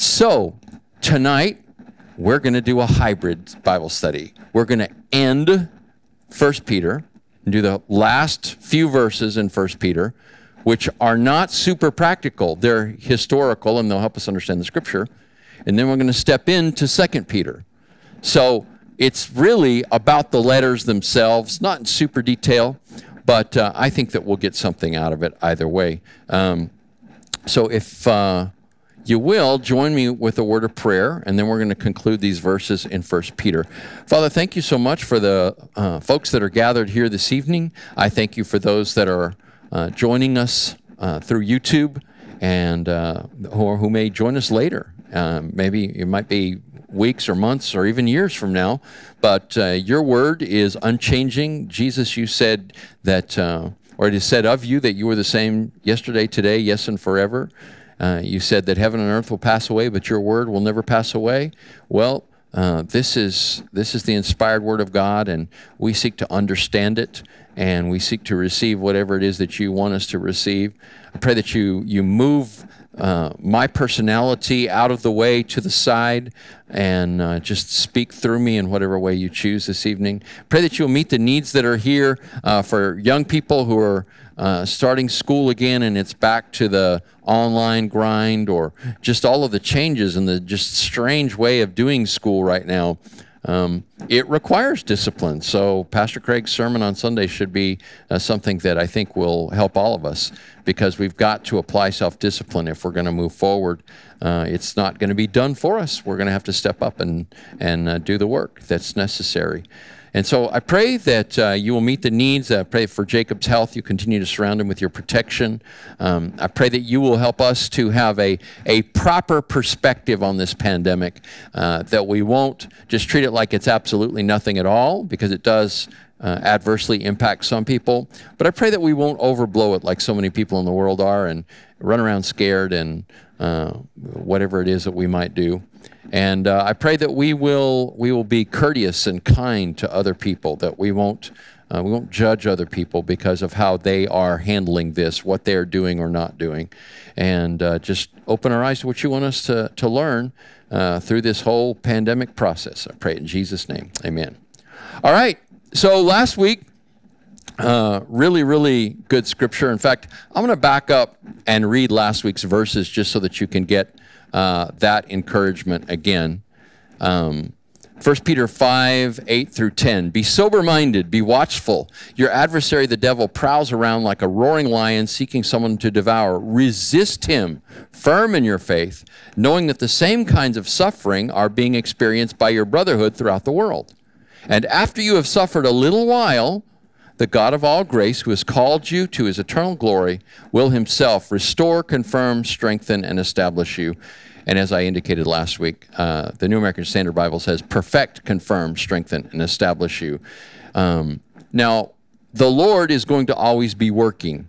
So, tonight, we're going to do a hybrid Bible study. We're going to end 1 Peter and do the last few verses in 1 Peter, which are not super practical. They're historical and they'll help us understand the scripture. And then we're going to step into 2 Peter. So it's really about the letters themselves, not in super detail, but uh, I think that we'll get something out of it either way. Um, so if uh, you will join me with a word of prayer, and then we're going to conclude these verses in First Peter. Father, thank you so much for the uh, folks that are gathered here this evening. I thank you for those that are uh, joining us uh, through YouTube and uh, or who may join us later. Um, maybe it might be weeks or months or even years from now, but uh, your word is unchanging. Jesus, you said that, uh, or it is said of you that you are the same yesterday, today, yes, and forever. Uh, you said that heaven and earth will pass away, but your word will never pass away. Well, uh, this is this is the inspired word of God, and we seek to understand it, and we seek to receive whatever it is that you want us to receive. I pray that you you move uh, my personality out of the way to the side and uh, just speak through me in whatever way you choose this evening. Pray that you'll meet the needs that are here uh, for young people who are uh, starting school again and it's back to the online grind or just all of the changes and the just strange way of doing school right now. Um, it requires discipline. So, Pastor Craig's sermon on Sunday should be uh, something that I think will help all of us because we've got to apply self discipline if we're going to move forward. Uh, it's not going to be done for us. We're going to have to step up and, and uh, do the work that's necessary. And so I pray that uh, you will meet the needs. I pray for Jacob's health. You continue to surround him with your protection. Um, I pray that you will help us to have a, a proper perspective on this pandemic, uh, that we won't just treat it like it's absolutely nothing at all, because it does uh, adversely impact some people. But I pray that we won't overblow it like so many people in the world are and run around scared and uh, whatever it is that we might do. And uh, I pray that we will we will be courteous and kind to other people. That we won't uh, we won't judge other people because of how they are handling this, what they are doing or not doing, and uh, just open our eyes to what you want us to to learn uh, through this whole pandemic process. I pray in Jesus' name, Amen. All right. So last week. Uh, really, really good scripture. In fact, I'm going to back up and read last week's verses just so that you can get uh, that encouragement again. Um, 1 Peter 5, 8 through 10. Be sober minded, be watchful. Your adversary, the devil, prowls around like a roaring lion seeking someone to devour. Resist him, firm in your faith, knowing that the same kinds of suffering are being experienced by your brotherhood throughout the world. And after you have suffered a little while, the God of all grace, who has called you to his eternal glory, will himself restore, confirm, strengthen, and establish you. And as I indicated last week, uh, the New American Standard Bible says, perfect, confirm, strengthen, and establish you. Um, now, the Lord is going to always be working.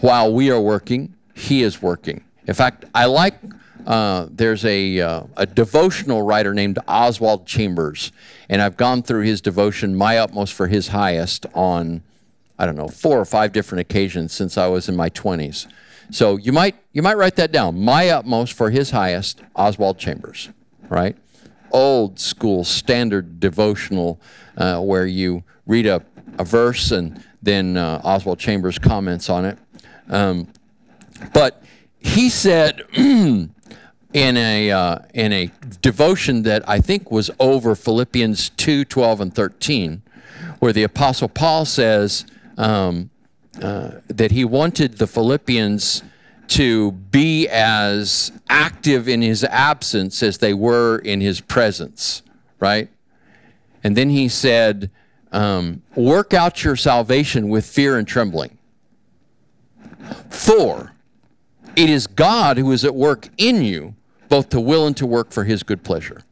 While we are working, He is working. In fact, I like uh, there's a, uh, a devotional writer named Oswald Chambers, and I've gone through his devotion, My Utmost for His Highest, on, I don't know, four or five different occasions since I was in my 20s. So you might, you might write that down. My Utmost for His Highest, Oswald Chambers, right? Old school standard devotional uh, where you read a, a verse and then uh, Oswald Chambers comments on it. Um, but he said, in a uh, in a devotion that I think was over Philippians 2, 12, and 13, where the Apostle Paul says um, uh, that he wanted the Philippians to be as active in his absence as they were in his presence, right? And then he said, um, work out your salvation with fear and trembling. For it is God who is at work in you both to will and to work for his good pleasure.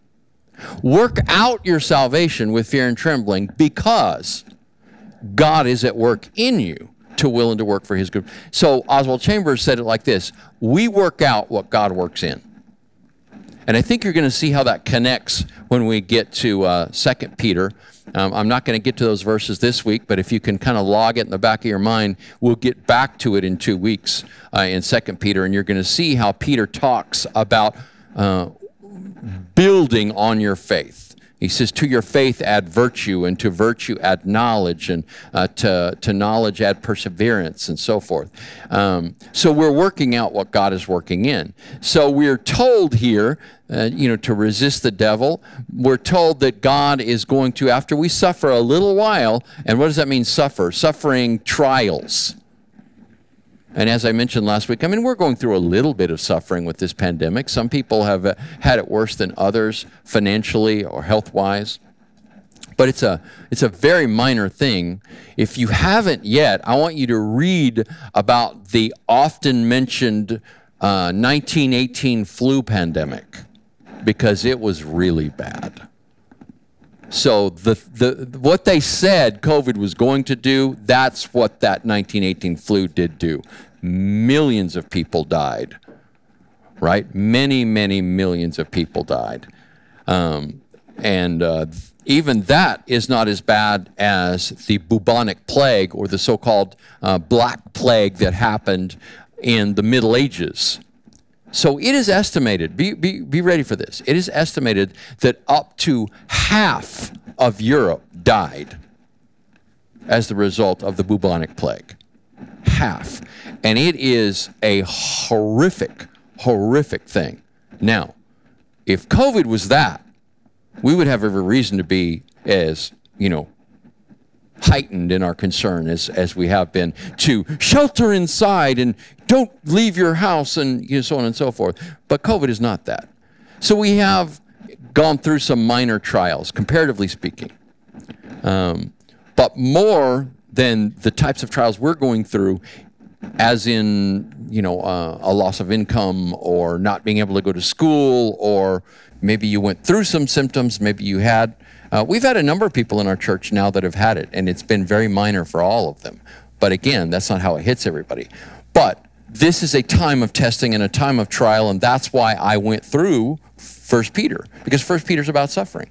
Work out your salvation with fear and trembling because God is at work in you to will and to work for his good. So Oswald Chambers said it like this We work out what God works in. And I think you're going to see how that connects when we get to uh, 2 Peter. Um, I'm not going to get to those verses this week, but if you can kind of log it in the back of your mind, we'll get back to it in two weeks uh, in 2 Peter, and you're going to see how Peter talks about uh, building on your faith. He says, To your faith add virtue, and to virtue add knowledge, and uh, to, to knowledge add perseverance, and so forth. Um, so we're working out what God is working in. So we're told here, uh, you know, to resist the devil. We're told that God is going to, after we suffer a little while, and what does that mean, suffer? Suffering trials. And as I mentioned last week, I mean, we're going through a little bit of suffering with this pandemic. Some people have uh, had it worse than others financially or health wise. But it's a, it's a very minor thing. If you haven't yet, I want you to read about the often mentioned uh, 1918 flu pandemic because it was really bad. So the, the what they said COVID was going to do, that's what that 1918 flu did do. Millions of people died, right? Many, many millions of people died. Um, and uh, even that is not as bad as the bubonic plague or the so called uh, black plague that happened in the Middle Ages. So it is estimated, be, be, be ready for this, it is estimated that up to half of Europe died as the result of the bubonic plague. Half. And it is a horrific, horrific thing. Now, if COVID was that, we would have every reason to be as, you know, heightened in our concern as, as we have been to shelter inside and don't leave your house and you know, so on and so forth. But COVID is not that. So we have gone through some minor trials, comparatively speaking. Um, but more than the types of trials we're going through, as in, you know, uh, a loss of income or not being able to go to school, or maybe you went through some symptoms, maybe you had uh, we've had a number of people in our church now that have had it, and it's been very minor for all of them. But again, that's not how it hits everybody. But this is a time of testing and a time of trial, and that's why I went through First Peter, because First Peter's about suffering.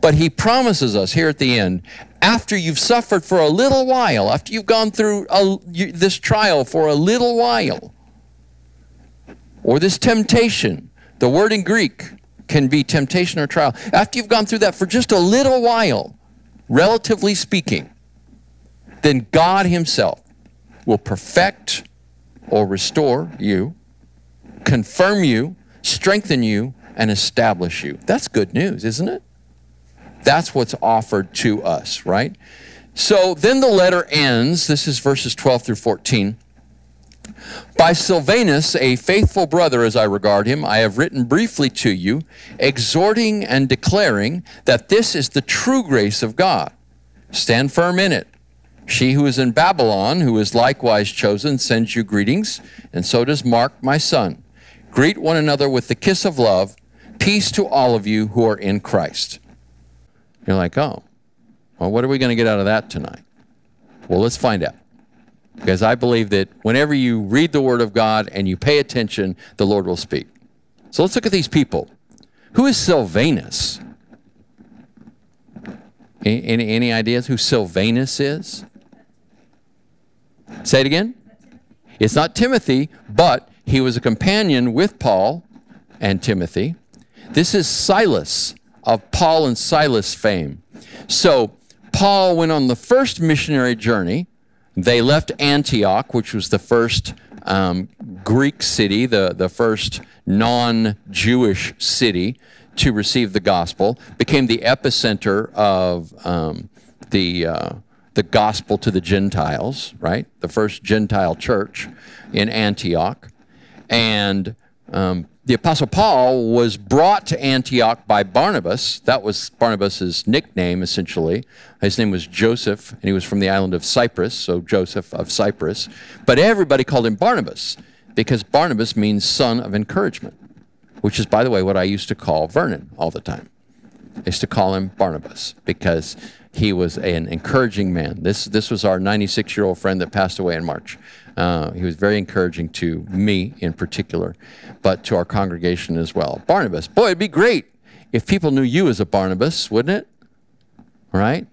But he promises us here at the end, after you've suffered for a little while, after you've gone through a, you, this trial for a little while, or this temptation, the word in Greek can be temptation or trial. After you've gone through that for just a little while, relatively speaking, then God Himself will perfect or restore you, confirm you, strengthen you, and establish you. That's good news, isn't it? That's what's offered to us, right? So then the letter ends. This is verses 12 through 14. By Silvanus, a faithful brother as I regard him, I have written briefly to you, exhorting and declaring that this is the true grace of God. Stand firm in it. She who is in Babylon, who is likewise chosen, sends you greetings, and so does Mark, my son. Greet one another with the kiss of love. Peace to all of you who are in Christ. You're like, oh, well, what are we going to get out of that tonight? Well, let's find out. Because I believe that whenever you read the Word of God and you pay attention, the Lord will speak. So let's look at these people. Who is Silvanus? Any, any, any ideas who Silvanus is? Say it again. It's not Timothy, but he was a companion with Paul and Timothy. This is Silas of Paul and Silas fame. So Paul went on the first missionary journey they left Antioch, which was the first um, Greek city, the, the first non Jewish city to receive the gospel, became the epicenter of um, the, uh, the gospel to the Gentiles, right? The first Gentile church in Antioch. And um, the Apostle Paul was brought to Antioch by Barnabas. That was Barnabas's nickname, essentially. His name was Joseph, and he was from the island of Cyprus, so Joseph of Cyprus. But everybody called him Barnabas because Barnabas means son of encouragement, which is, by the way, what I used to call Vernon all the time. I used to call him Barnabas because he was an encouraging man. This, this was our 96 year old friend that passed away in March. Uh, he was very encouraging to me in particular, but to our congregation as well. Barnabas, boy, it'd be great if people knew you as a Barnabas, wouldn't it? Right?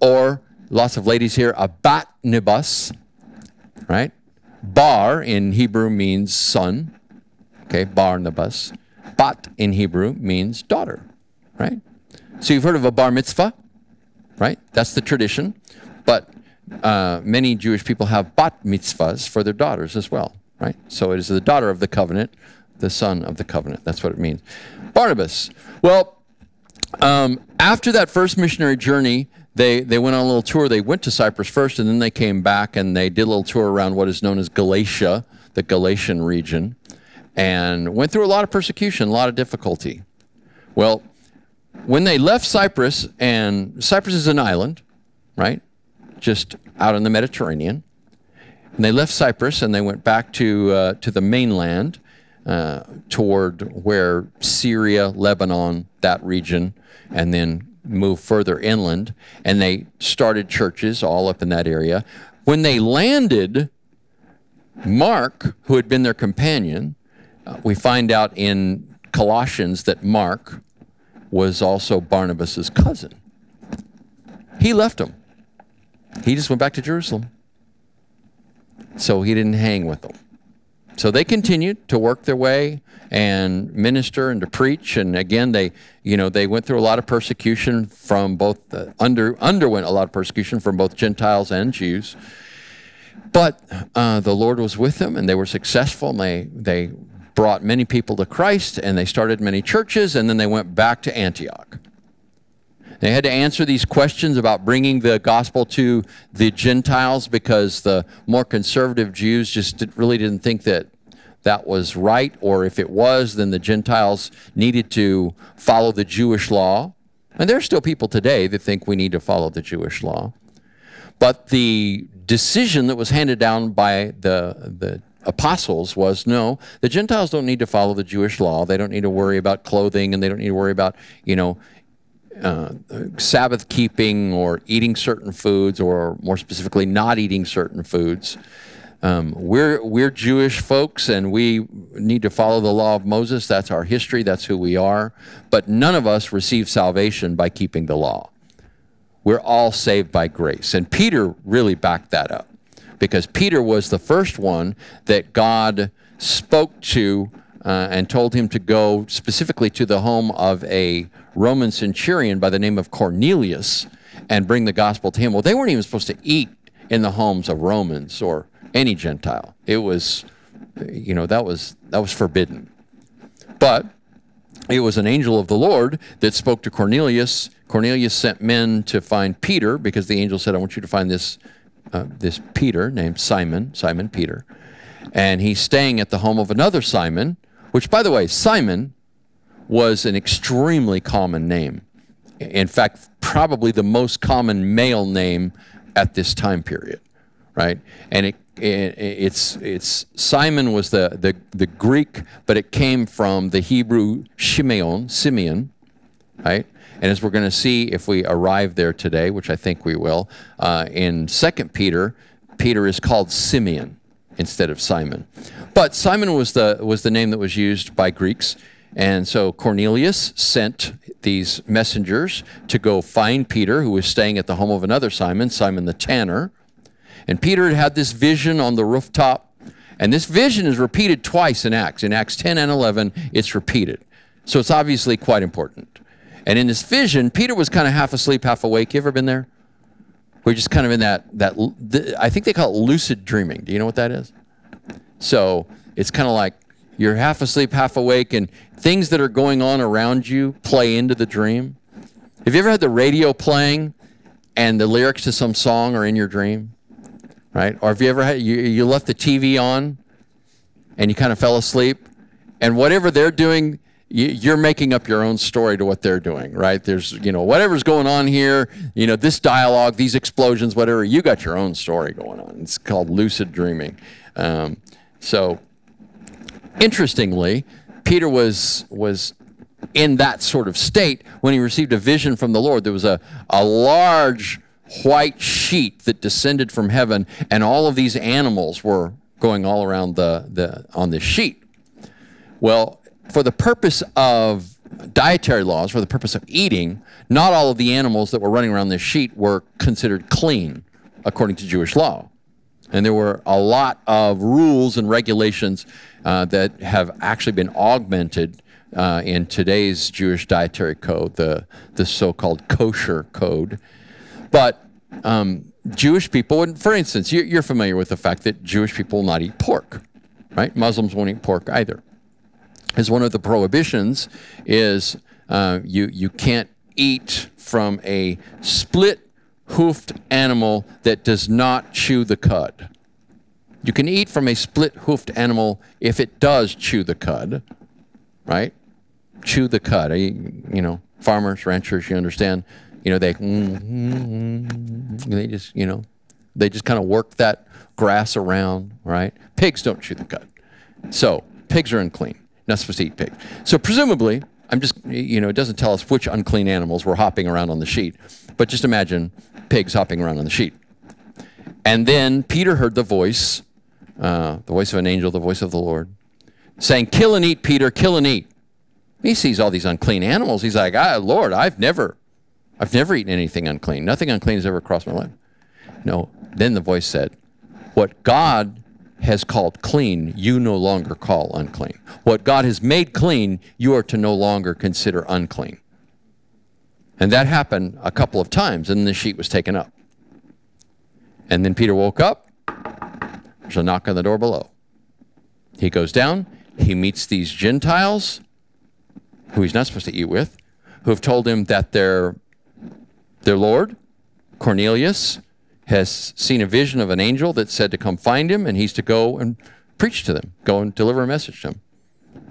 Or lots of ladies here, a Batnibus, right? Bar in Hebrew means son, okay, Barnabas. Bat in Hebrew means daughter, right? So you've heard of a bar mitzvah, right? That's the tradition. But uh, many Jewish people have bat mitzvahs for their daughters as well, right? So it is the daughter of the covenant, the son of the covenant. That's what it means. Barnabas. Well, um, after that first missionary journey, they, they went on a little tour. They went to Cyprus first, and then they came back and they did a little tour around what is known as Galatia, the Galatian region, and went through a lot of persecution, a lot of difficulty. Well, when they left Cyprus, and Cyprus is an island, right? Just out in the Mediterranean. And they left Cyprus and they went back to, uh, to the mainland uh, toward where Syria, Lebanon, that region, and then moved further inland. And they started churches all up in that area. When they landed, Mark, who had been their companion, uh, we find out in Colossians that Mark was also Barnabas's cousin. He left him. He just went back to Jerusalem. So he didn't hang with them. So they continued to work their way and minister and to preach. And again, they, you know, they went through a lot of persecution from both the, under underwent a lot of persecution from both Gentiles and Jews. But uh, the Lord was with them, and they were successful. And they they brought many people to Christ, and they started many churches, and then they went back to Antioch. They had to answer these questions about bringing the gospel to the Gentiles because the more conservative Jews just really didn't think that that was right, or if it was, then the Gentiles needed to follow the Jewish law. And there are still people today that think we need to follow the Jewish law. But the decision that was handed down by the, the apostles was no, the Gentiles don't need to follow the Jewish law. They don't need to worry about clothing and they don't need to worry about, you know, uh, Sabbath keeping or eating certain foods, or more specifically, not eating certain foods. Um, we're we're Jewish folks, and we need to follow the law of Moses. That's our history. That's who we are. But none of us receive salvation by keeping the law. We're all saved by grace, and Peter really backed that up, because Peter was the first one that God spoke to uh, and told him to go specifically to the home of a Roman centurion by the name of Cornelius and bring the gospel to him. Well, they weren't even supposed to eat in the homes of Romans or any Gentile. It was, you know, that was that was forbidden. But it was an angel of the Lord that spoke to Cornelius. Cornelius sent men to find Peter because the angel said, "I want you to find this uh, this Peter named Simon, Simon Peter." And he's staying at the home of another Simon, which, by the way, Simon was an extremely common name. In fact, probably the most common male name at this time period, right? And it, it, it's it's Simon was the, the the Greek, but it came from the Hebrew Shimeon, Simeon, right? And as we're going to see if we arrive there today, which I think we will, uh, in Second Peter, Peter is called Simeon instead of Simon. But Simon was the was the name that was used by Greeks. And so Cornelius sent these messengers to go find Peter, who was staying at the home of another Simon, Simon the tanner. And Peter had had this vision on the rooftop. And this vision is repeated twice in Acts. In Acts 10 and 11, it's repeated. So it's obviously quite important. And in this vision, Peter was kind of half asleep, half awake. You ever been there? We're just kind of in that, that I think they call it lucid dreaming. Do you know what that is? So it's kind of like you're half asleep, half awake, and things that are going on around you play into the dream. Have you ever had the radio playing and the lyrics to some song are in your dream? Right? Or have you ever had, you, you left the TV on and you kind of fell asleep and whatever they're doing, you, are making up your own story to what they're doing, right? There's, you know, whatever's going on here, you know, this dialogue, these explosions, whatever, you got your own story going on. It's called lucid dreaming. Um, so Interestingly, Peter was was in that sort of state when he received a vision from the Lord. There was a, a large white sheet that descended from heaven, and all of these animals were going all around the, the on this sheet. Well, for the purpose of dietary laws, for the purpose of eating, not all of the animals that were running around this sheet were considered clean according to Jewish law. And there were a lot of rules and regulations uh, that have actually been augmented uh, in today's Jewish dietary code, the, the so called kosher code. But um, Jewish people, and for instance, you're, you're familiar with the fact that Jewish people will not eat pork, right? Muslims won't eat pork either. As one of the prohibitions is uh, you, you can't eat from a split hoofed animal that does not chew the cud. You can eat from a split hoofed animal if it does chew the cud, right? Chew the cud. You know, farmers, ranchers, you understand, you know, they, they just, you know, they just kind of work that grass around, right? Pigs don't chew the cud. So pigs are unclean. To eat pig. So presumably, I'm just, you know, it doesn't tell us which unclean animals were hopping around on the sheet, but just imagine pigs hopping around on the sheet. And then Peter heard the voice, uh, the voice of an angel, the voice of the Lord, saying, Kill and eat, Peter, kill and eat. He sees all these unclean animals. He's like, ah, Lord, I've never, I've never eaten anything unclean. Nothing unclean has ever crossed my lips. No. Then the voice said, What God has called clean, you no longer call unclean. What God has made clean, you are to no longer consider unclean. And that happened a couple of times, and the sheet was taken up. And then Peter woke up. There's a knock on the door below. He goes down. He meets these Gentiles who he's not supposed to eat with, who have told him that their, their Lord, Cornelius, has seen a vision of an angel that said to come find him, and he's to go and preach to them, go and deliver a message to them.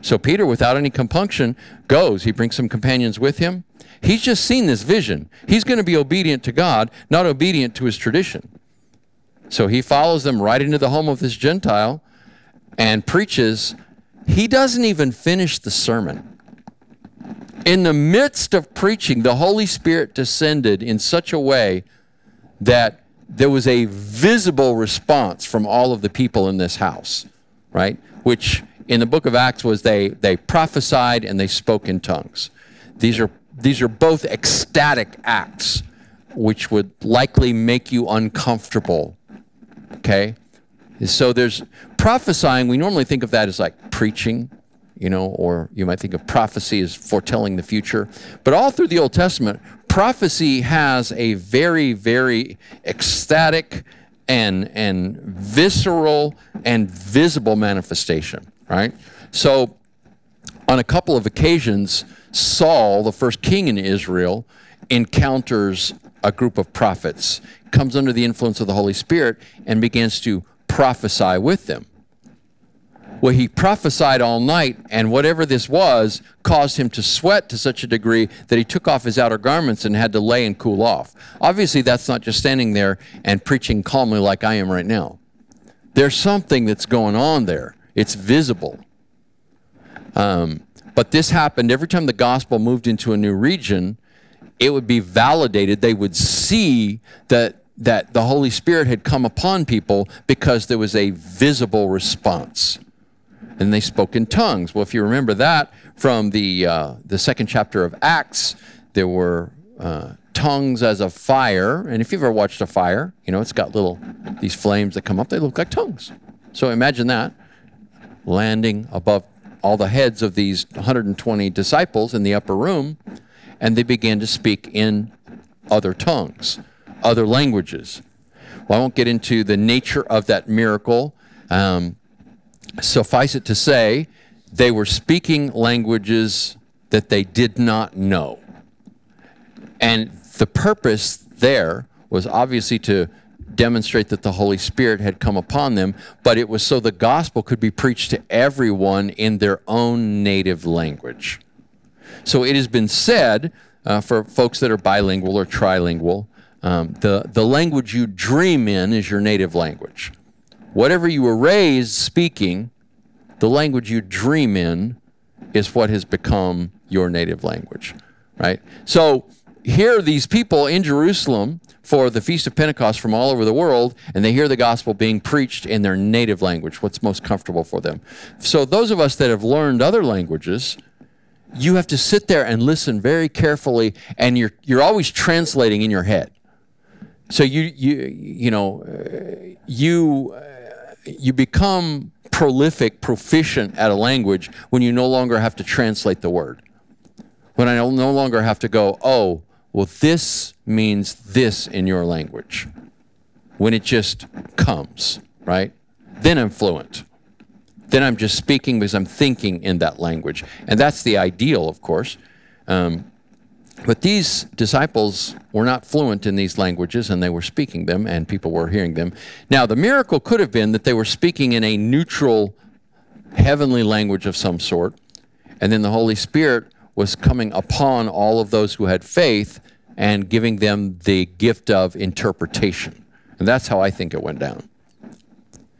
So Peter, without any compunction, goes. He brings some companions with him. He's just seen this vision. He's going to be obedient to God, not obedient to his tradition. So he follows them right into the home of this Gentile and preaches. He doesn't even finish the sermon. In the midst of preaching, the Holy Spirit descended in such a way that there was a visible response from all of the people in this house, right? Which in the book of Acts was they, they prophesied and they spoke in tongues. These are, these are both ecstatic acts, which would likely make you uncomfortable, okay? So there's prophesying, we normally think of that as like preaching, you know, or you might think of prophecy as foretelling the future. But all through the Old Testament, prophecy has a very, very ecstatic and, and visceral and visible manifestation, right? So, on a couple of occasions, Saul, the first king in Israel, encounters a group of prophets, comes under the influence of the Holy Spirit, and begins to prophesy with them. Well, he prophesied all night, and whatever this was caused him to sweat to such a degree that he took off his outer garments and had to lay and cool off. Obviously, that's not just standing there and preaching calmly like I am right now. There's something that's going on there, it's visible. Um, but this happened every time the gospel moved into a new region, it would be validated. They would see that that the Holy Spirit had come upon people because there was a visible response and they spoke in tongues. Well, if you remember that from the uh, the second chapter of Acts, there were uh, tongues as a fire, and if you've ever watched a fire, you know it's got little these flames that come up. They look like tongues. So imagine that landing above all the heads of these 120 disciples in the upper room, and they began to speak in other tongues, other languages. Well, I won't get into the nature of that miracle. Um, suffice it to say, they were speaking languages that they did not know. And the purpose there was obviously to demonstrate that the Holy Spirit had come upon them, but it was so the gospel could be preached to everyone in their own native language. So it has been said uh, for folks that are bilingual or trilingual, um, the, the language you dream in is your native language whatever you were raised speaking, the language you dream in is what has become your native language, right? So here these people in Jerusalem for the Feast of Pentecost from all over the world, and they hear the gospel being preached in their native language, what's most comfortable for them. So those of us that have learned other languages, you have to sit there and listen very carefully, and you're, you're always translating in your head. So you, you, you know, uh, you you become prolific, proficient at a language when you no longer have to translate the word. When I no longer have to go, oh, well, this means this in your language. When it just comes, right? Then I'm fluent. Then I'm just speaking because I'm thinking in that language. And that's the ideal, of course. Um, but these disciples were not fluent in these languages and they were speaking them and people were hearing them. Now, the miracle could have been that they were speaking in a neutral heavenly language of some sort, and then the Holy Spirit was coming upon all of those who had faith and giving them the gift of interpretation. And that's how I think it went down.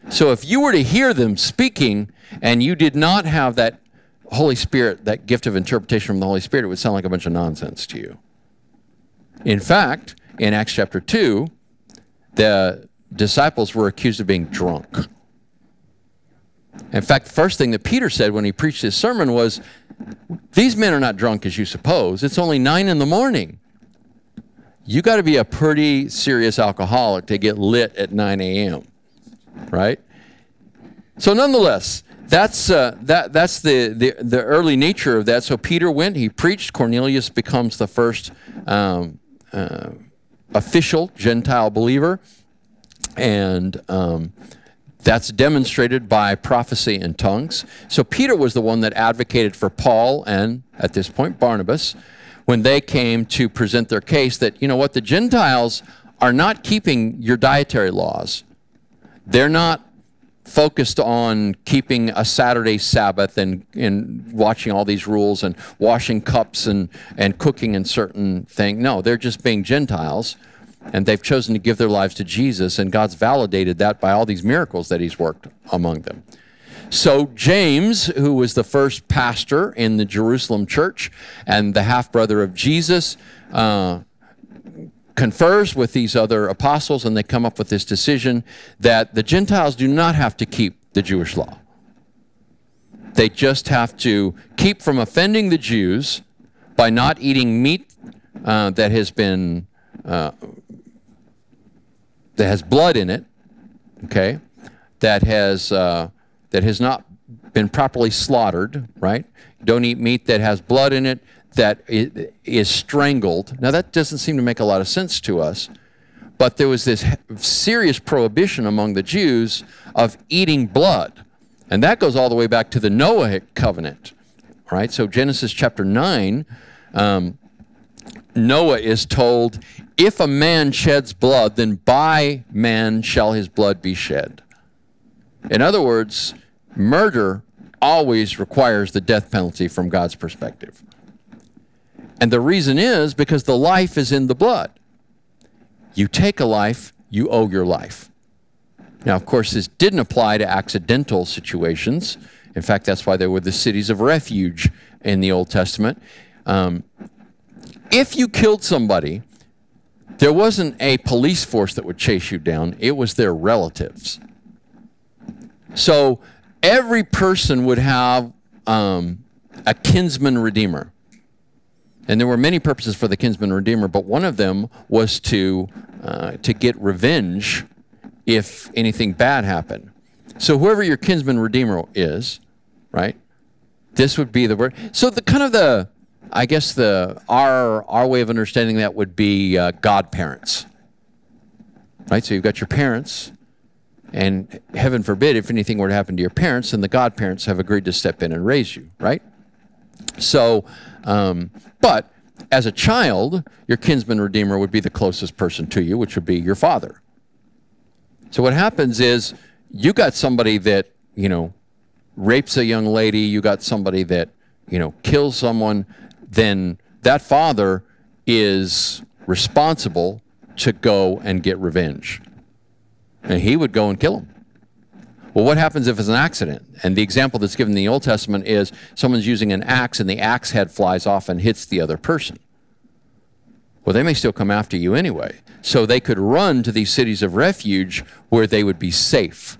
So if you were to hear them speaking and you did not have that Holy Spirit, that gift of interpretation from the Holy Spirit, it would sound like a bunch of nonsense to you. In fact, in Acts chapter 2, the disciples were accused of being drunk. In fact, the first thing that Peter said when he preached his sermon was, These men are not drunk as you suppose. It's only nine in the morning. You got to be a pretty serious alcoholic to get lit at 9 a.m., right? So, nonetheless, that's uh, that that's the, the the early nature of that. So Peter went, he preached. Cornelius becomes the first um, uh, official Gentile believer, and um, that's demonstrated by prophecy and tongues. So Peter was the one that advocated for Paul and at this point Barnabas when they came to present their case that you know what the Gentiles are not keeping your dietary laws. They're not focused on keeping a Saturday Sabbath and, and watching all these rules and washing cups and, and cooking in certain things. No, they're just being Gentiles and they've chosen to give their lives to Jesus, and God's validated that by all these miracles that He's worked among them. So, James, who was the first pastor in the Jerusalem church and the half brother of Jesus, uh, confers with these other apostles and they come up with this decision that the Gentiles do not have to keep the Jewish law. They just have to keep from offending the Jews by not eating meat uh, that has been uh, that has blood in it, okay, that has uh, that has not been properly slaughtered, right? Don't eat meat that has blood in it that is strangled. Now, that doesn't seem to make a lot of sense to us, but there was this serious prohibition among the Jews of eating blood. And that goes all the way back to the Noahic covenant, right? So, Genesis chapter 9, um, Noah is told, If a man sheds blood, then by man shall his blood be shed. In other words, murder always requires the death penalty from God's perspective. And the reason is because the life is in the blood. You take a life, you owe your life. Now, of course, this didn't apply to accidental situations. In fact, that's why there were the cities of refuge in the Old Testament. Um, if you killed somebody, there wasn't a police force that would chase you down, it was their relatives. So every person would have um, a kinsman redeemer. And there were many purposes for the kinsman redeemer, but one of them was to uh, to get revenge if anything bad happened. So whoever your kinsman redeemer is, right? This would be the word. So the kind of the, I guess the our our way of understanding that would be uh, godparents, right? So you've got your parents, and heaven forbid if anything were to happen to your parents, then the godparents have agreed to step in and raise you, right? So um, but as a child, your kinsman redeemer would be the closest person to you, which would be your father. So what happens is you got somebody that, you know, rapes a young lady, you got somebody that, you know, kills someone, then that father is responsible to go and get revenge. And he would go and kill him. Well, what happens if it's an accident? And the example that's given in the Old Testament is someone's using an axe and the axe head flies off and hits the other person. Well, they may still come after you anyway. So they could run to these cities of refuge where they would be safe.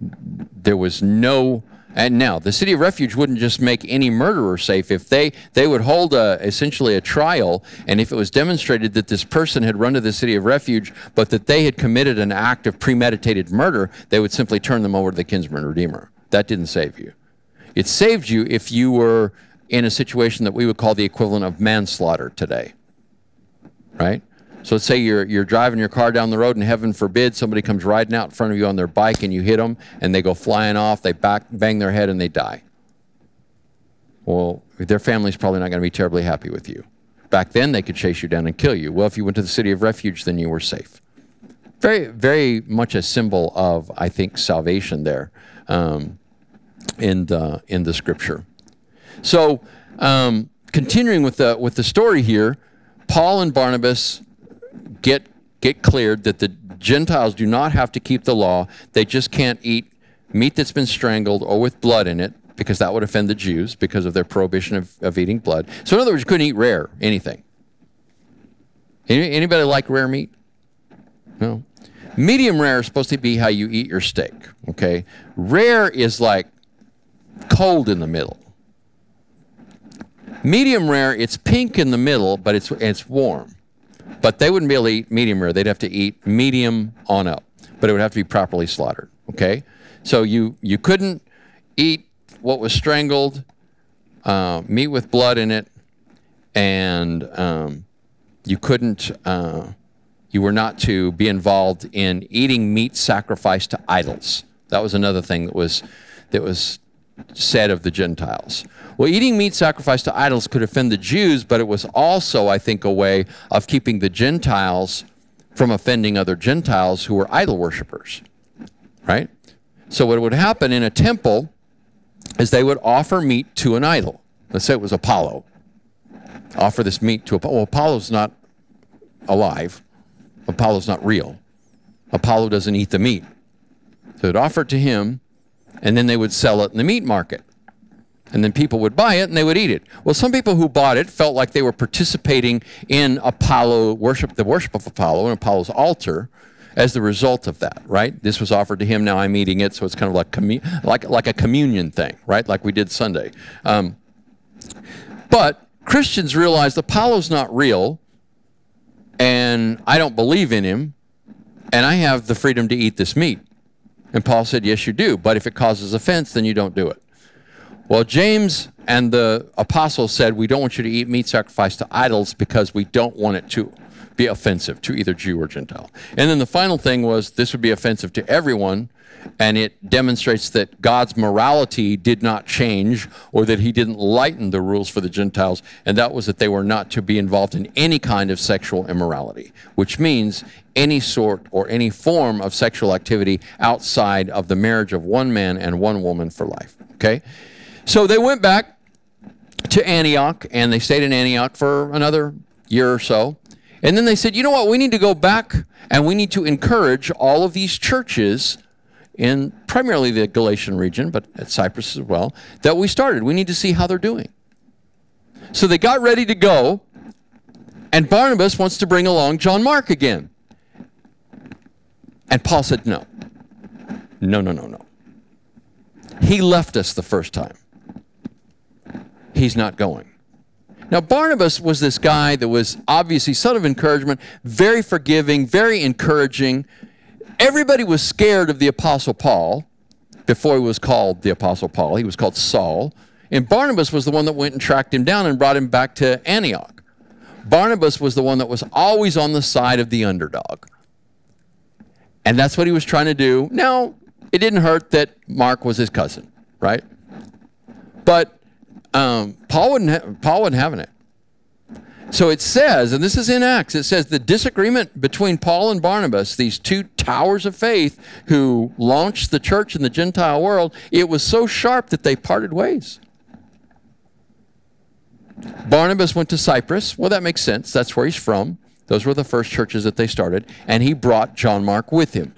There was no And now the city of refuge wouldn't just make any murderer safe. If they they would hold a, essentially a trial, and if it was demonstrated that this person had run to the city of refuge, but that they had committed an act of premeditated murder, they would simply turn them over to the kinsman redeemer. That didn't save you. It saved you if you were in a situation that we would call the equivalent of manslaughter today. Right? So let's say you're, you're driving your car down the road, and heaven forbid somebody comes riding out in front of you on their bike and you hit them and they go flying off, they back, bang their head, and they die. Well, their family's probably not going to be terribly happy with you. Back then, they could chase you down and kill you. Well, if you went to the city of refuge, then you were safe. Very, very much a symbol of, I think, salvation there um, in, the, in the scripture. So, um, continuing with the, with the story here, Paul and Barnabas get get cleared that the Gentiles do not have to keep the law. They just can't eat meat that's been strangled or with blood in it because that would offend the Jews because of their prohibition of, of eating blood. So in other words, you couldn't eat rare anything. Any, anybody like rare meat? No. Medium rare is supposed to be how you eat your steak. Okay. Rare is like cold in the middle. Medium rare, it's pink in the middle, but it's it's warm. But they wouldn't be able to eat medium rare. They'd have to eat medium on up, but it would have to be properly slaughtered. Okay, so you you couldn't eat what was strangled, uh, meat with blood in it, and um, you couldn't. Uh, you were not to be involved in eating meat sacrificed to idols. That was another thing that was that was said of the Gentiles. Well, eating meat sacrificed to idols could offend the Jews, but it was also, I think, a way of keeping the Gentiles from offending other Gentiles who were idol worshippers. Right? So, what would happen in a temple is they would offer meat to an idol. Let's say it was Apollo. Offer this meat to Apollo. Well, Apollo's not alive, Apollo's not real. Apollo doesn't eat the meat. So, they'd offer it to him and then they would sell it in the meat market. And then people would buy it and they would eat it. Well, some people who bought it felt like they were participating in Apollo worship, the worship of Apollo and Apollo's altar as the result of that, right? This was offered to him, now I'm eating it, so it's kind of like, commu- like, like a communion thing, right? Like we did Sunday. Um, but Christians realized Apollo's not real, and I don't believe in him, and I have the freedom to eat this meat. And Paul said, Yes, you do. But if it causes offense, then you don't do it. Well, James and the apostles said, We don't want you to eat meat sacrificed to idols because we don't want it to be offensive to either Jew or Gentile. And then the final thing was this would be offensive to everyone and it demonstrates that God's morality did not change or that he didn't lighten the rules for the Gentiles, and that was that they were not to be involved in any kind of sexual immorality, which means any sort or any form of sexual activity outside of the marriage of one man and one woman for life. Okay? So they went back to Antioch and they stayed in Antioch for another year or so. And then they said, you know what, we need to go back and we need to encourage all of these churches in primarily the Galatian region, but at Cyprus as well, that we started. We need to see how they're doing. So they got ready to go, and Barnabas wants to bring along John Mark again. And Paul said, No. No, no, no, no. He left us the first time. He's not going. Now, Barnabas was this guy that was obviously son of encouragement, very forgiving, very encouraging, Everybody was scared of the Apostle Paul before he was called the Apostle Paul. He was called Saul. And Barnabas was the one that went and tracked him down and brought him back to Antioch. Barnabas was the one that was always on the side of the underdog. And that's what he was trying to do. Now, it didn't hurt that Mark was his cousin, right? But um, Paul, wouldn't ha- Paul wasn't having it. So it says, and this is in Acts, it says the disagreement between Paul and Barnabas, these two towers of faith who launched the church in the Gentile world, it was so sharp that they parted ways. Barnabas went to Cyprus. Well, that makes sense. That's where he's from. Those were the first churches that they started. And he brought John Mark with him.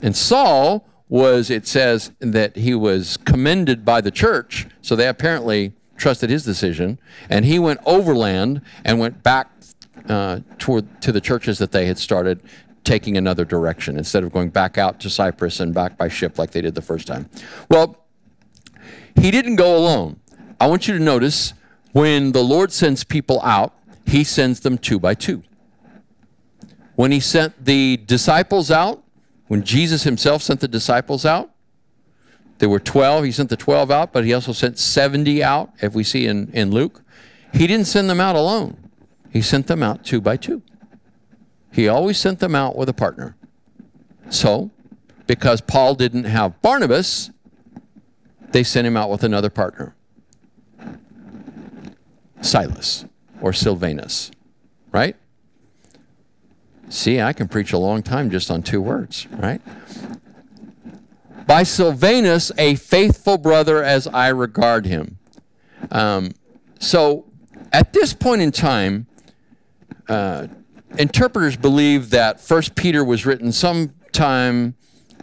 And Saul was, it says that he was commended by the church. So they apparently trusted his decision, and he went overland and went back uh, toward to the churches that they had started taking another direction instead of going back out to Cyprus and back by ship like they did the first time. Well, he didn't go alone. I want you to notice when the Lord sends people out, he sends them two by two. When he sent the disciples out, when Jesus himself sent the disciples out, there were 12. He sent the 12 out, but he also sent 70 out, if we see in, in Luke. He didn't send them out alone, he sent them out two by two. He always sent them out with a partner. So, because Paul didn't have Barnabas, they sent him out with another partner Silas or Silvanus, right? See, I can preach a long time just on two words, right? By Silvanus, a faithful brother as I regard him. Um, so at this point in time, uh, interpreters believe that First Peter was written sometime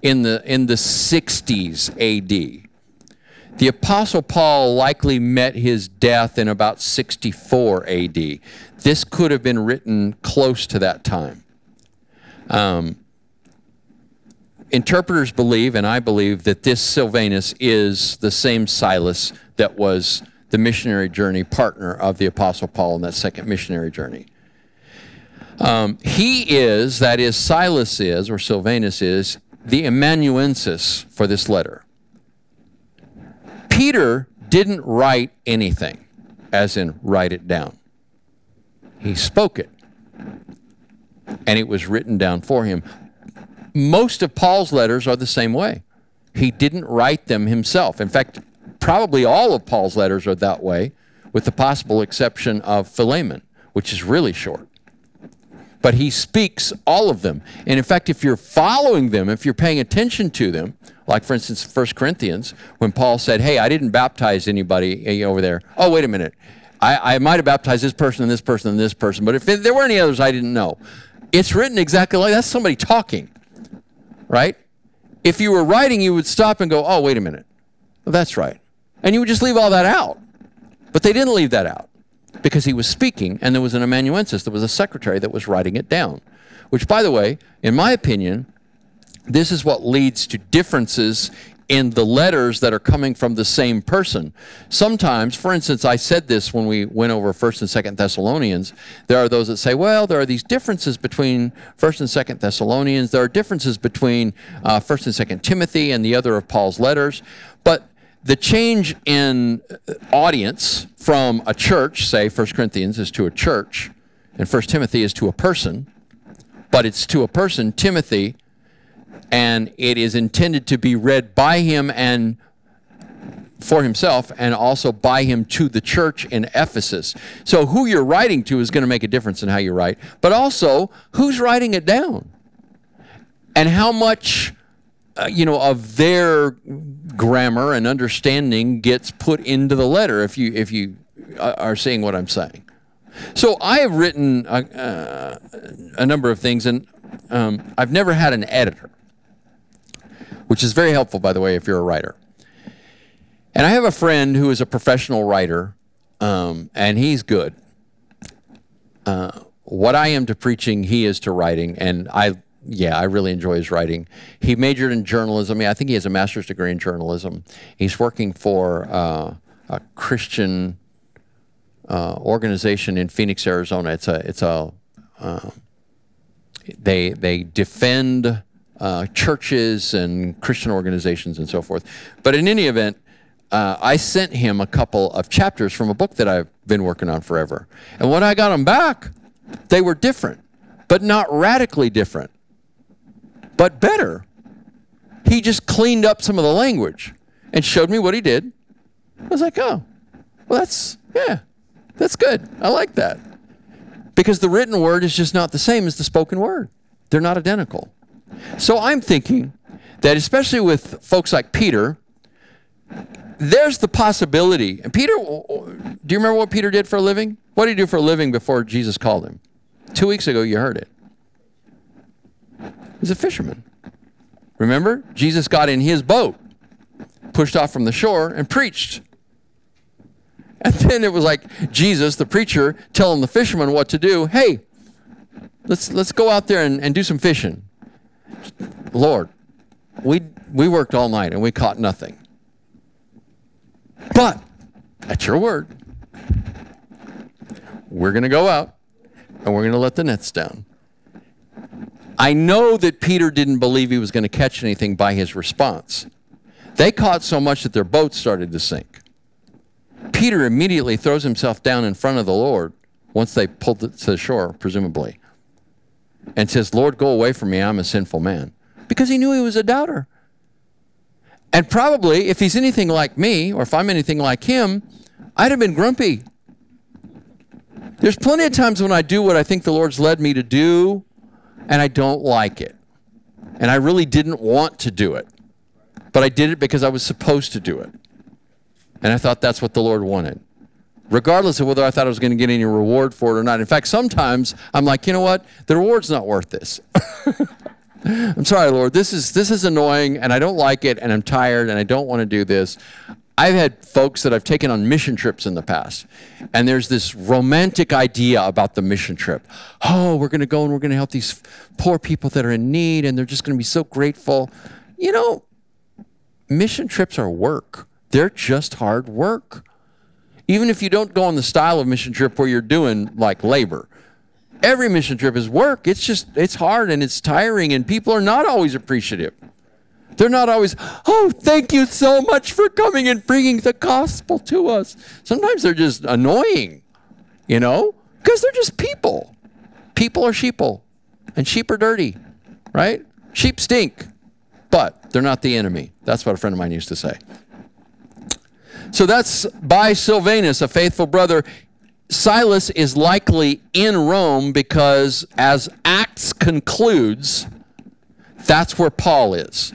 in the in the 60s AD. The Apostle Paul likely met his death in about 64 AD. This could have been written close to that time. Um, interpreters believe, and I believe, that this Silvanus is the same Silas that was the missionary journey partner of the Apostle Paul in that second missionary journey. Um, he is, that is, Silas is, or Silvanus is, the amanuensis for this letter. Peter didn't write anything, as in write it down. He spoke it, and it was written down for him. Most of Paul's letters are the same way. He didn't write them himself. In fact, probably all of Paul's letters are that way, with the possible exception of Philemon, which is really short. But he speaks all of them. And in fact, if you're following them, if you're paying attention to them, like for instance, 1 Corinthians, when Paul said, Hey, I didn't baptize anybody eh, over there. Oh, wait a minute. I, I might have baptized this person and this person and this person, but if there were any others I didn't know. It's written exactly like that's somebody talking, right? If you were writing, you would stop and go, Oh, wait a minute. Well, that's right. And you would just leave all that out. But they didn't leave that out because he was speaking and there was an amanuensis, there was a secretary that was writing it down. Which, by the way, in my opinion, this is what leads to differences in the letters that are coming from the same person. Sometimes, for instance, I said this when we went over 1st and 2nd Thessalonians, there are those that say, well, there are these differences between 1st and 2nd Thessalonians. There are differences between uh, 1st and 2nd Timothy and the other of Paul's letters. But the change in audience from a church, say 1 Corinthians is to a church, and 1 Timothy is to a person, but it's to a person, Timothy, and it is intended to be read by him and for himself and also by him to the church in Ephesus. So who you're writing to is going to make a difference in how you write, but also who's writing it down and how much uh, you know of their grammar and understanding gets put into the letter if you if you uh, are seeing what I'm saying. So I have written a, uh, a number of things, and um, I've never had an editor, which is very helpful, by the way, if you're a writer. And I have a friend who is a professional writer, um, and he's good. Uh, what I am to preaching, he is to writing, and I yeah, I really enjoy his writing. He majored in journalism. I think he has a master's degree in journalism. He's working for uh, a Christian uh, organization in Phoenix, Arizona. It's a it's a uh, they they defend uh, churches and Christian organizations and so forth. But in any event, uh, I sent him a couple of chapters from a book that I've been working on forever. And when I got them back, they were different, but not radically different but better. He just cleaned up some of the language and showed me what he did. I was like, oh, well, that's, yeah, that's good. I like that. Because the written word is just not the same as the spoken word, they're not identical. So I'm thinking that, especially with folks like Peter, there's the possibility. And Peter, do you remember what Peter did for a living? What did he do for a living before Jesus called him? Two weeks ago, you heard it was a fisherman. Remember? Jesus got in his boat, pushed off from the shore, and preached. And then it was like Jesus, the preacher, telling the fisherman what to do. Hey, let's let's go out there and, and do some fishing. Lord, we we worked all night and we caught nothing. But at your word, we're going to go out and we're going to let the nets down. I know that Peter didn't believe he was going to catch anything by his response. They caught so much that their boat started to sink. Peter immediately throws himself down in front of the Lord once they pulled it to the shore, presumably, and says, Lord, go away from me, I'm a sinful man. Because he knew he was a doubter. And probably, if he's anything like me, or if I'm anything like him, I'd have been grumpy. There's plenty of times when I do what I think the Lord's led me to do, and I don't like it. And I really didn't want to do it. But I did it because I was supposed to do it. And I thought that's what the Lord wanted. Regardless of whether I thought I was going to get any reward for it or not. In fact, sometimes I'm like, you know what? The reward's not worth this. I'm sorry, Lord. This is this is annoying and I don't like it and I'm tired and I don't want to do this. I've had folks that I've taken on mission trips in the past, and there's this romantic idea about the mission trip. Oh, we're going to go and we're going to help these poor people that are in need, and they're just going to be so grateful. You know, mission trips are work, they're just hard work. Even if you don't go on the style of mission trip where you're doing like labor, every mission trip is work. It's just, it's hard and it's tiring, and people are not always appreciative. They're not always, oh, thank you so much for coming and bringing the gospel to us. Sometimes they're just annoying, you know, because they're just people. People are sheeple, and sheep are dirty, right? Sheep stink, but they're not the enemy. That's what a friend of mine used to say. So that's by Silvanus, a faithful brother. Silas is likely in Rome because, as Acts concludes, that's where Paul is.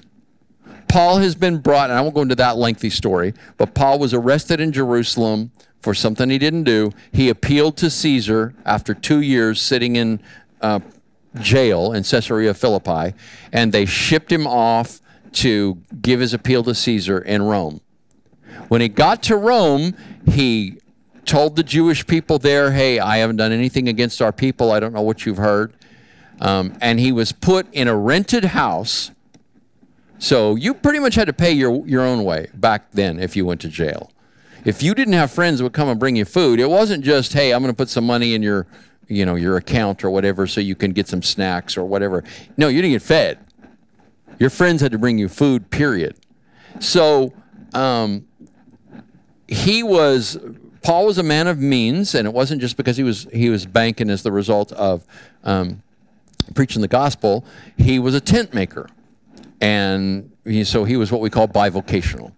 Paul has been brought, and I won't go into that lengthy story, but Paul was arrested in Jerusalem for something he didn't do. He appealed to Caesar after two years sitting in uh, jail in Caesarea Philippi, and they shipped him off to give his appeal to Caesar in Rome. When he got to Rome, he told the Jewish people there, Hey, I haven't done anything against our people. I don't know what you've heard. Um, and he was put in a rented house. So you pretty much had to pay your, your own way back then if you went to jail. If you didn't have friends that would come and bring you food, it wasn't just, hey, I'm going to put some money in your, you know, your account or whatever so you can get some snacks or whatever. No, you didn't get fed. Your friends had to bring you food, period. So um, he was Paul was a man of means, and it wasn't just because he was he was banking as the result of um, preaching the gospel. He was a tent maker, and he, so he was what we call bivocational.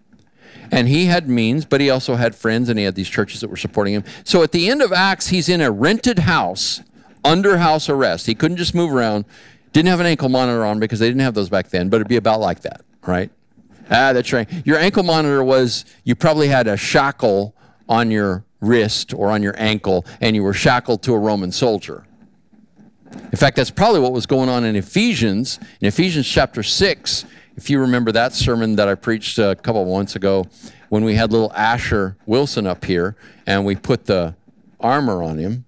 And he had means, but he also had friends, and he had these churches that were supporting him. So at the end of Acts, he's in a rented house under house arrest. He couldn't just move around. Didn't have an ankle monitor on because they didn't have those back then, but it'd be about like that, right? Ah, that's right. Your ankle monitor was you probably had a shackle on your wrist or on your ankle, and you were shackled to a Roman soldier. In fact, that's probably what was going on in Ephesians. In Ephesians chapter 6, if you remember that sermon that I preached a couple of months ago, when we had little Asher Wilson up here and we put the armor on him,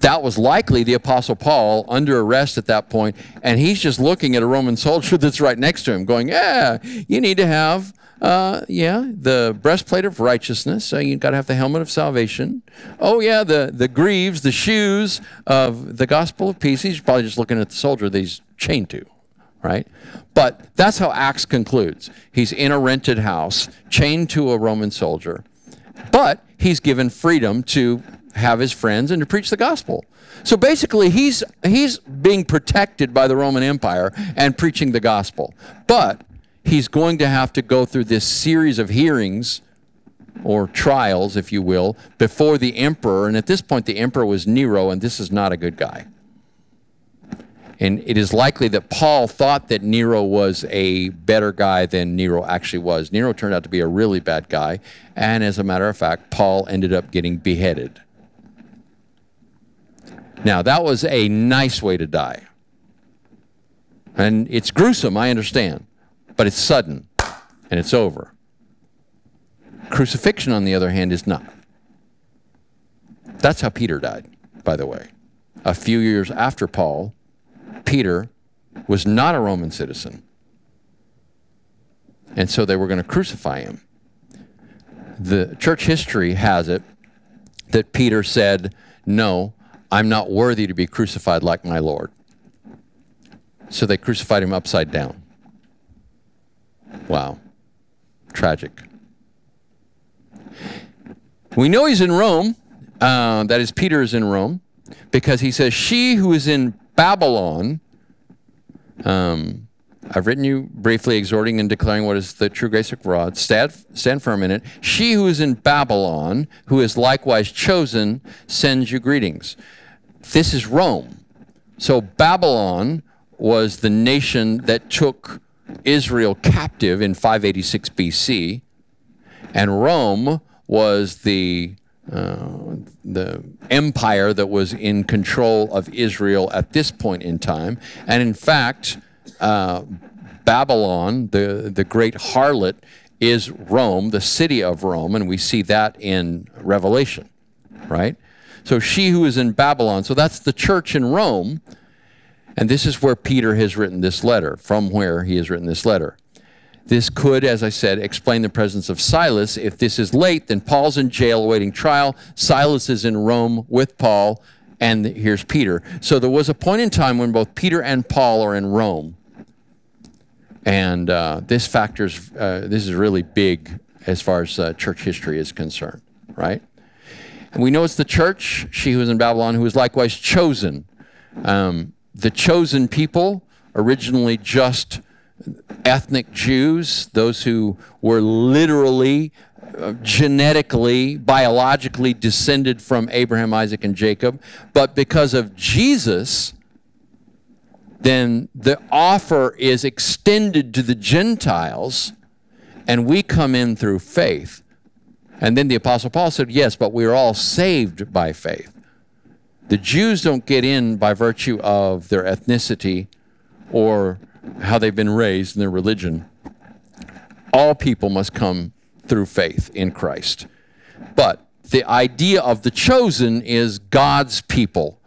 that was likely the Apostle Paul under arrest at that point, and he's just looking at a Roman soldier that's right next to him, going, "Yeah, you need to have, uh, yeah, the breastplate of righteousness. So you got to have the helmet of salvation. Oh yeah, the the greaves, the shoes of the gospel of peace. He's probably just looking at the soldier that he's chained to, right? But that's how Acts concludes. He's in a rented house, chained to a Roman soldier, but he's given freedom to have his friends and to preach the gospel. So basically, he's, he's being protected by the Roman Empire and preaching the gospel. But he's going to have to go through this series of hearings or trials, if you will, before the emperor. And at this point, the emperor was Nero, and this is not a good guy. And it is likely that Paul thought that Nero was a better guy than Nero actually was. Nero turned out to be a really bad guy. And as a matter of fact, Paul ended up getting beheaded. Now, that was a nice way to die. And it's gruesome, I understand, but it's sudden and it's over. Crucifixion, on the other hand, is not. That's how Peter died, by the way. a few years after Paul, Peter was not a Roman citizen. And so they were going to crucify him. The church history has it that Peter said, No, I'm not worthy to be crucified like my Lord. So they crucified him upside down. Wow. Tragic. We know he's in Rome. Uh, that is, Peter is in Rome because he says, She who is in Babylon, um, I've written you briefly exhorting and declaring what is the true grace of God. Stand, stand firm in it. She who is in Babylon, who is likewise chosen, sends you greetings. This is Rome. So Babylon was the nation that took Israel captive in 586 BC, and Rome was the uh, the empire that was in control of Israel at this point in time. And in fact, uh, Babylon, the, the great harlot, is Rome, the city of Rome, and we see that in Revelation, right? So she who is in Babylon, so that's the church in Rome, and this is where Peter has written this letter, from where he has written this letter. This could, as I said, explain the presence of Silas. If this is late, then Paul's in jail awaiting trial. Silas is in Rome with Paul, and here's Peter. So there was a point in time when both Peter and Paul are in Rome. And uh, this factors, uh, this is really big as far as uh, church history is concerned, right? And we know it's the church, she who is in Babylon, who was likewise chosen. Um, the chosen people, originally just ethnic Jews, those who were literally, uh, genetically, biologically descended from Abraham, Isaac, and Jacob. But because of Jesus, then the offer is extended to the Gentiles, and we come in through faith. And then the Apostle Paul said, Yes, but we are all saved by faith. The Jews don't get in by virtue of their ethnicity or how they've been raised in their religion. All people must come through faith in Christ. But the idea of the chosen is God's people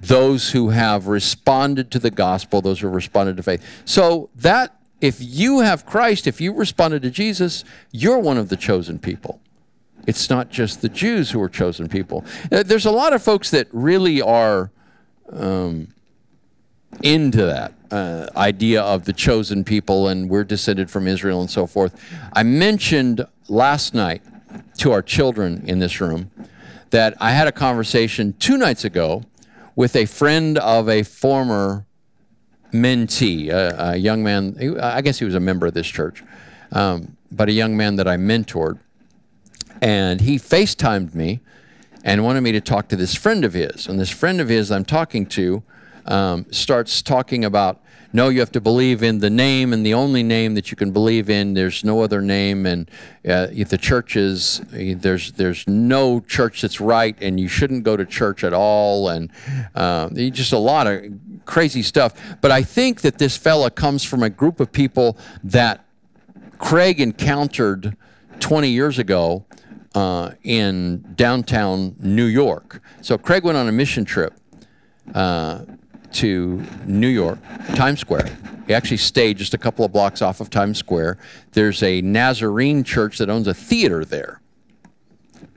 those who have responded to the gospel, those who have responded to faith. So that if you have Christ, if you responded to Jesus, you're one of the chosen people. It's not just the Jews who are chosen people. Uh, there's a lot of folks that really are um, into that uh, idea of the chosen people and we're descended from Israel and so forth. I mentioned last night to our children in this room that I had a conversation two nights ago with a friend of a former mentee, a, a young man, I guess he was a member of this church, um, but a young man that I mentored. And he FaceTimed me and wanted me to talk to this friend of his. And this friend of his I'm talking to um, starts talking about no, you have to believe in the name and the only name that you can believe in. There's no other name, and uh, if the church is there's there's no church that's right, and you shouldn't go to church at all, and uh, just a lot of crazy stuff. But I think that this fella comes from a group of people that Craig encountered 20 years ago uh, in downtown New York. So Craig went on a mission trip. Uh, to New York, Times Square. He actually stayed just a couple of blocks off of Times Square. There's a Nazarene church that owns a theater there.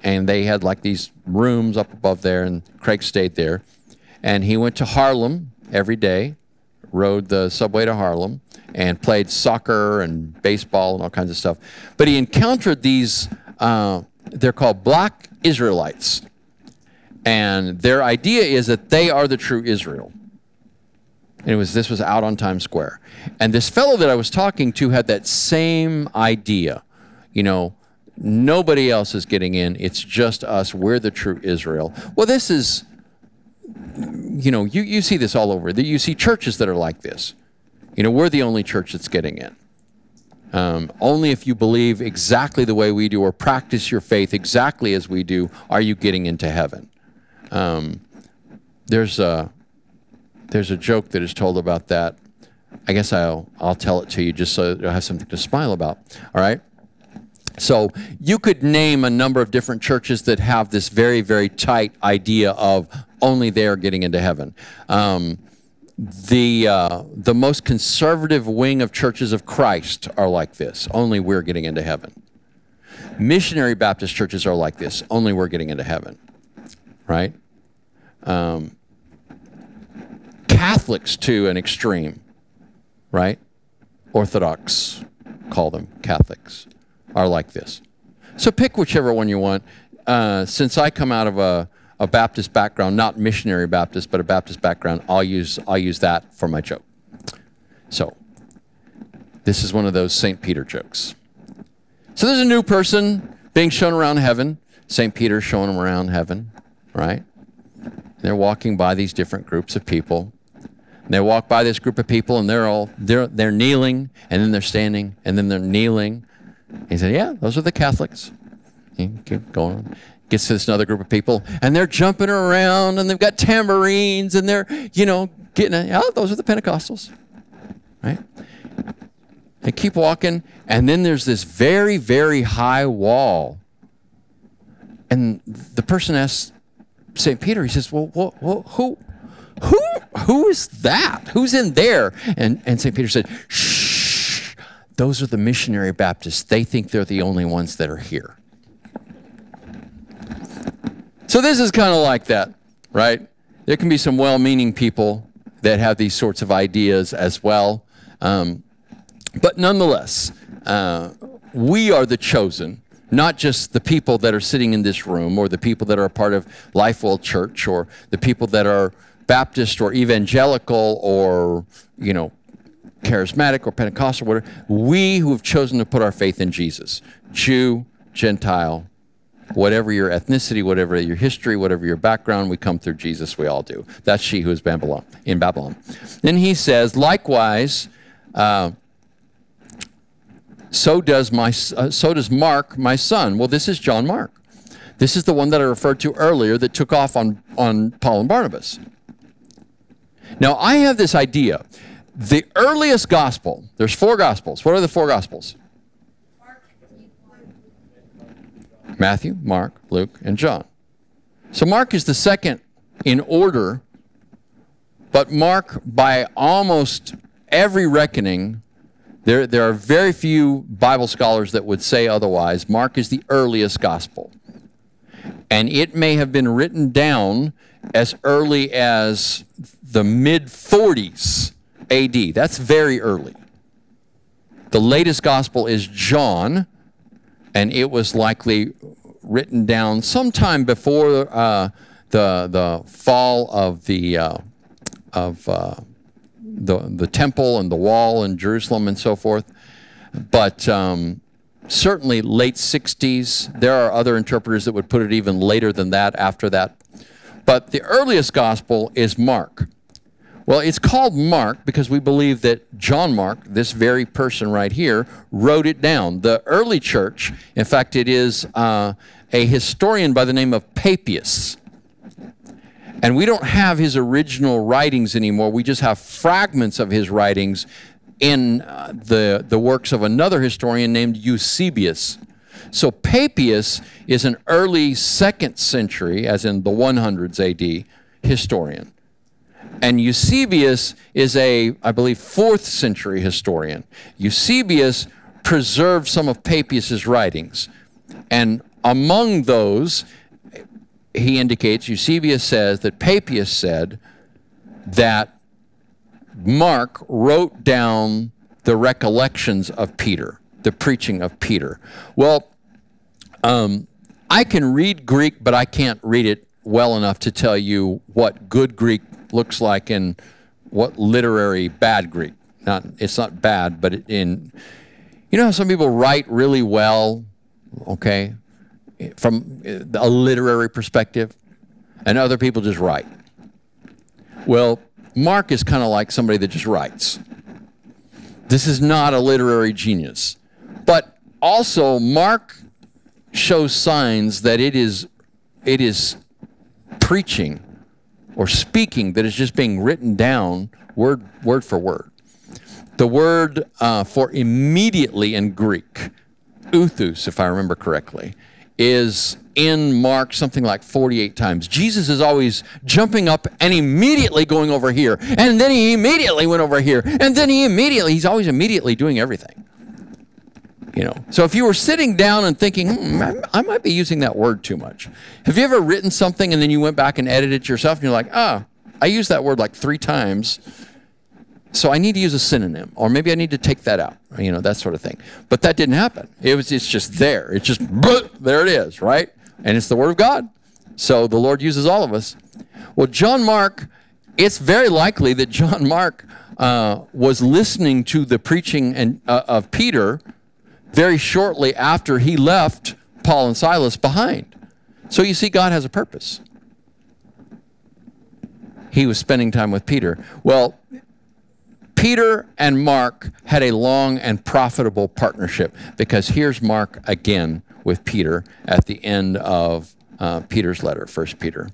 And they had like these rooms up above there, and Craig stayed there. And he went to Harlem every day, rode the subway to Harlem, and played soccer and baseball and all kinds of stuff. But he encountered these, uh, they're called black Israelites. And their idea is that they are the true Israel. And it was this was out on Times Square. And this fellow that I was talking to had that same idea. You know, nobody else is getting in. It's just us. We're the true Israel. Well, this is you know, you, you see this all over. You see churches that are like this. You know, we're the only church that's getting in. Um, only if you believe exactly the way we do or practice your faith exactly as we do are you getting into heaven. Um, there's a there's a joke that is told about that. I guess I'll I'll tell it to you just so you'll have something to smile about. All right. So you could name a number of different churches that have this very, very tight idea of only they're getting into heaven. Um, the uh, the most conservative wing of churches of Christ are like this. Only we're getting into heaven. Missionary Baptist churches are like this. Only we're getting into heaven. Right. Um, Catholics to an extreme. Right. Orthodox, call them Catholics, are like this. So pick whichever one you want. Uh, since I come out of a a Baptist background, not missionary Baptist, but a Baptist background, I'll use, I'll use that for my joke. So, this is one of those St. Peter jokes. So, there's a new person being shown around heaven. St. Peter showing them around heaven, right? They're walking by these different groups of people. And they walk by this group of people and they're all they're they're kneeling and then they're standing and then they're kneeling. He said, Yeah, those are the Catholics. keep going gets to this another group of people and they're jumping around and they've got tambourines and they're, you know, getting, a, oh, those are the Pentecostals, right? They keep walking and then there's this very, very high wall. And the person asks St. Peter, he says, well, well, well who, who, who is that? Who's in there? And, and St. Peter said, shh, those are the missionary Baptists. They think they're the only ones that are here. So this is kind of like that, right? There can be some well meaning people that have these sorts of ideas as well. Um, but nonetheless, uh, we are the chosen, not just the people that are sitting in this room or the people that are a part of Lifewell Church or the people that are Baptist or evangelical or, you know, charismatic or Pentecostal, whatever. We who have chosen to put our faith in Jesus, Jew, Gentile, whatever your ethnicity, whatever your history, whatever your background, we come through Jesus. We all do. That's she who is Babylon in Babylon. Then he says, likewise, uh, so does my uh, so does Mark, my son. Well, this is John Mark. This is the one that I referred to earlier that took off on on Paul and Barnabas. Now I have this idea. The earliest gospel, there's four gospels. What are the four gospels? Matthew, Mark, Luke, and John. So Mark is the second in order, but Mark, by almost every reckoning, there, there are very few Bible scholars that would say otherwise. Mark is the earliest gospel. And it may have been written down as early as the mid 40s AD. That's very early. The latest gospel is John, and it was likely written down sometime before uh, the the fall of the uh, of uh, the the temple and the wall in Jerusalem and so forth, but um, certainly late 60s. There are other interpreters that would put it even later than that, after that. But the earliest gospel is Mark. Well, it's called Mark because we believe that John Mark, this very person right here, wrote it down. The early church, in fact, it is uh, a historian by the name of Papias. And we don't have his original writings anymore. We just have fragments of his writings in uh, the, the works of another historian named Eusebius. So Papias is an early second century, as in the 100s AD, historian. And Eusebius is a, I believe, fourth century historian. Eusebius preserved some of Papias's writings. And among those, he indicates, Eusebius says that Papias said that Mark wrote down the recollections of Peter, the preaching of Peter. Well, um, I can read Greek, but I can't read it well enough to tell you what good Greek looks like in what literary bad Greek. Not it's not bad, but in you know how some people write really well, okay, from uh, a literary perspective, and other people just write. Well, Mark is kind of like somebody that just writes. This is not a literary genius, but also Mark shows signs that it is it is preaching or speaking that is just being written down word, word for word. The word uh, for immediately in Greek euthus, if I remember correctly, is in Mark something like 48 times. Jesus is always jumping up and immediately going over here. And then he immediately went over here. And then he immediately, he's always immediately doing everything. You know, so if you were sitting down and thinking, hmm, I, I might be using that word too much. Have you ever written something and then you went back and edited it yourself and you're like, ah, I used that word like three times. So I need to use a synonym, or maybe I need to take that out, you know, that sort of thing. But that didn't happen. It was, it's just there. It's just, there it is, right? And it's the Word of God. So the Lord uses all of us. Well, John Mark, it's very likely that John Mark uh, was listening to the preaching and, uh, of Peter very shortly after he left Paul and Silas behind. So you see, God has a purpose. He was spending time with Peter. Well, Peter and Mark had a long and profitable partnership because here's Mark again with Peter at the end of uh, Peter's letter, First Peter.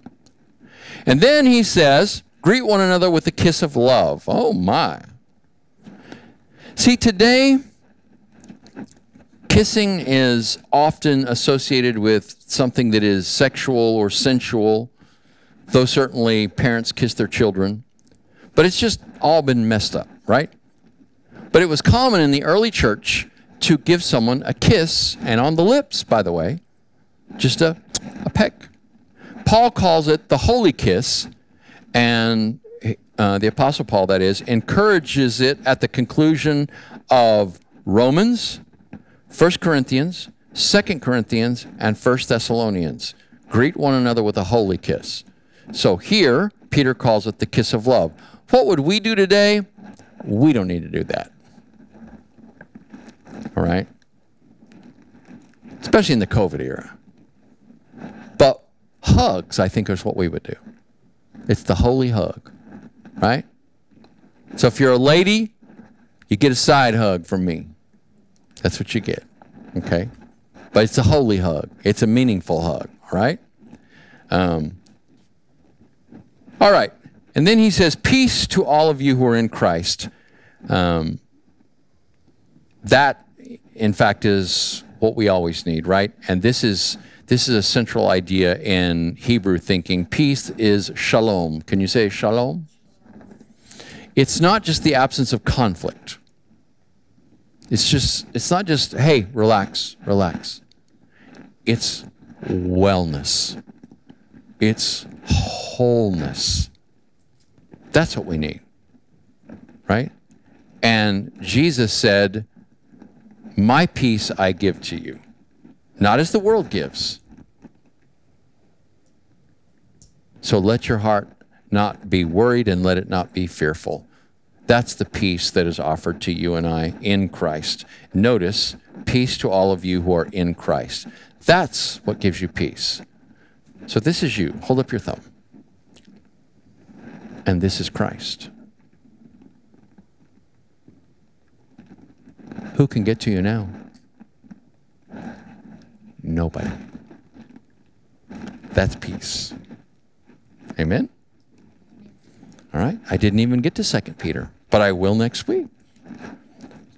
And then he says, Greet one another with a kiss of love. Oh my. See, today, kissing is often associated with something that is sexual or sensual, though certainly parents kiss their children. But it's just all been messed up, right? But it was common in the early church to give someone a kiss, and on the lips, by the way, just a, a peck. Paul calls it the holy kiss, and uh, the Apostle Paul, that is, encourages it at the conclusion of Romans, 1 Corinthians, 2 Corinthians, and 1 Thessalonians. Greet one another with a holy kiss. So here, Peter calls it the kiss of love. What would we do today? We don't need to do that. All right? Especially in the COVID era. But hugs, I think, is what we would do. It's the holy hug, right? So if you're a lady, you get a side hug from me. That's what you get, okay? But it's a holy hug. It's a meaningful hug, all right? Um, all right. And then he says, Peace to all of you who are in Christ. Um, that in fact, is what we always need, right? And this is this is a central idea in Hebrew thinking. Peace is shalom. Can you say shalom? It's not just the absence of conflict. It's just it's not just hey, relax, relax. It's wellness. It's wholeness. That's what we need. Right? And Jesus said, my peace I give to you, not as the world gives. So let your heart not be worried and let it not be fearful. That's the peace that is offered to you and I in Christ. Notice, peace to all of you who are in Christ. That's what gives you peace. So this is you. Hold up your thumb. And this is Christ. Who can get to you now? Nobody. That's peace. Amen? All right. I didn't even get to Second Peter, but I will next week.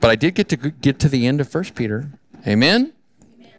But I did get to get to the end of First Peter. Amen?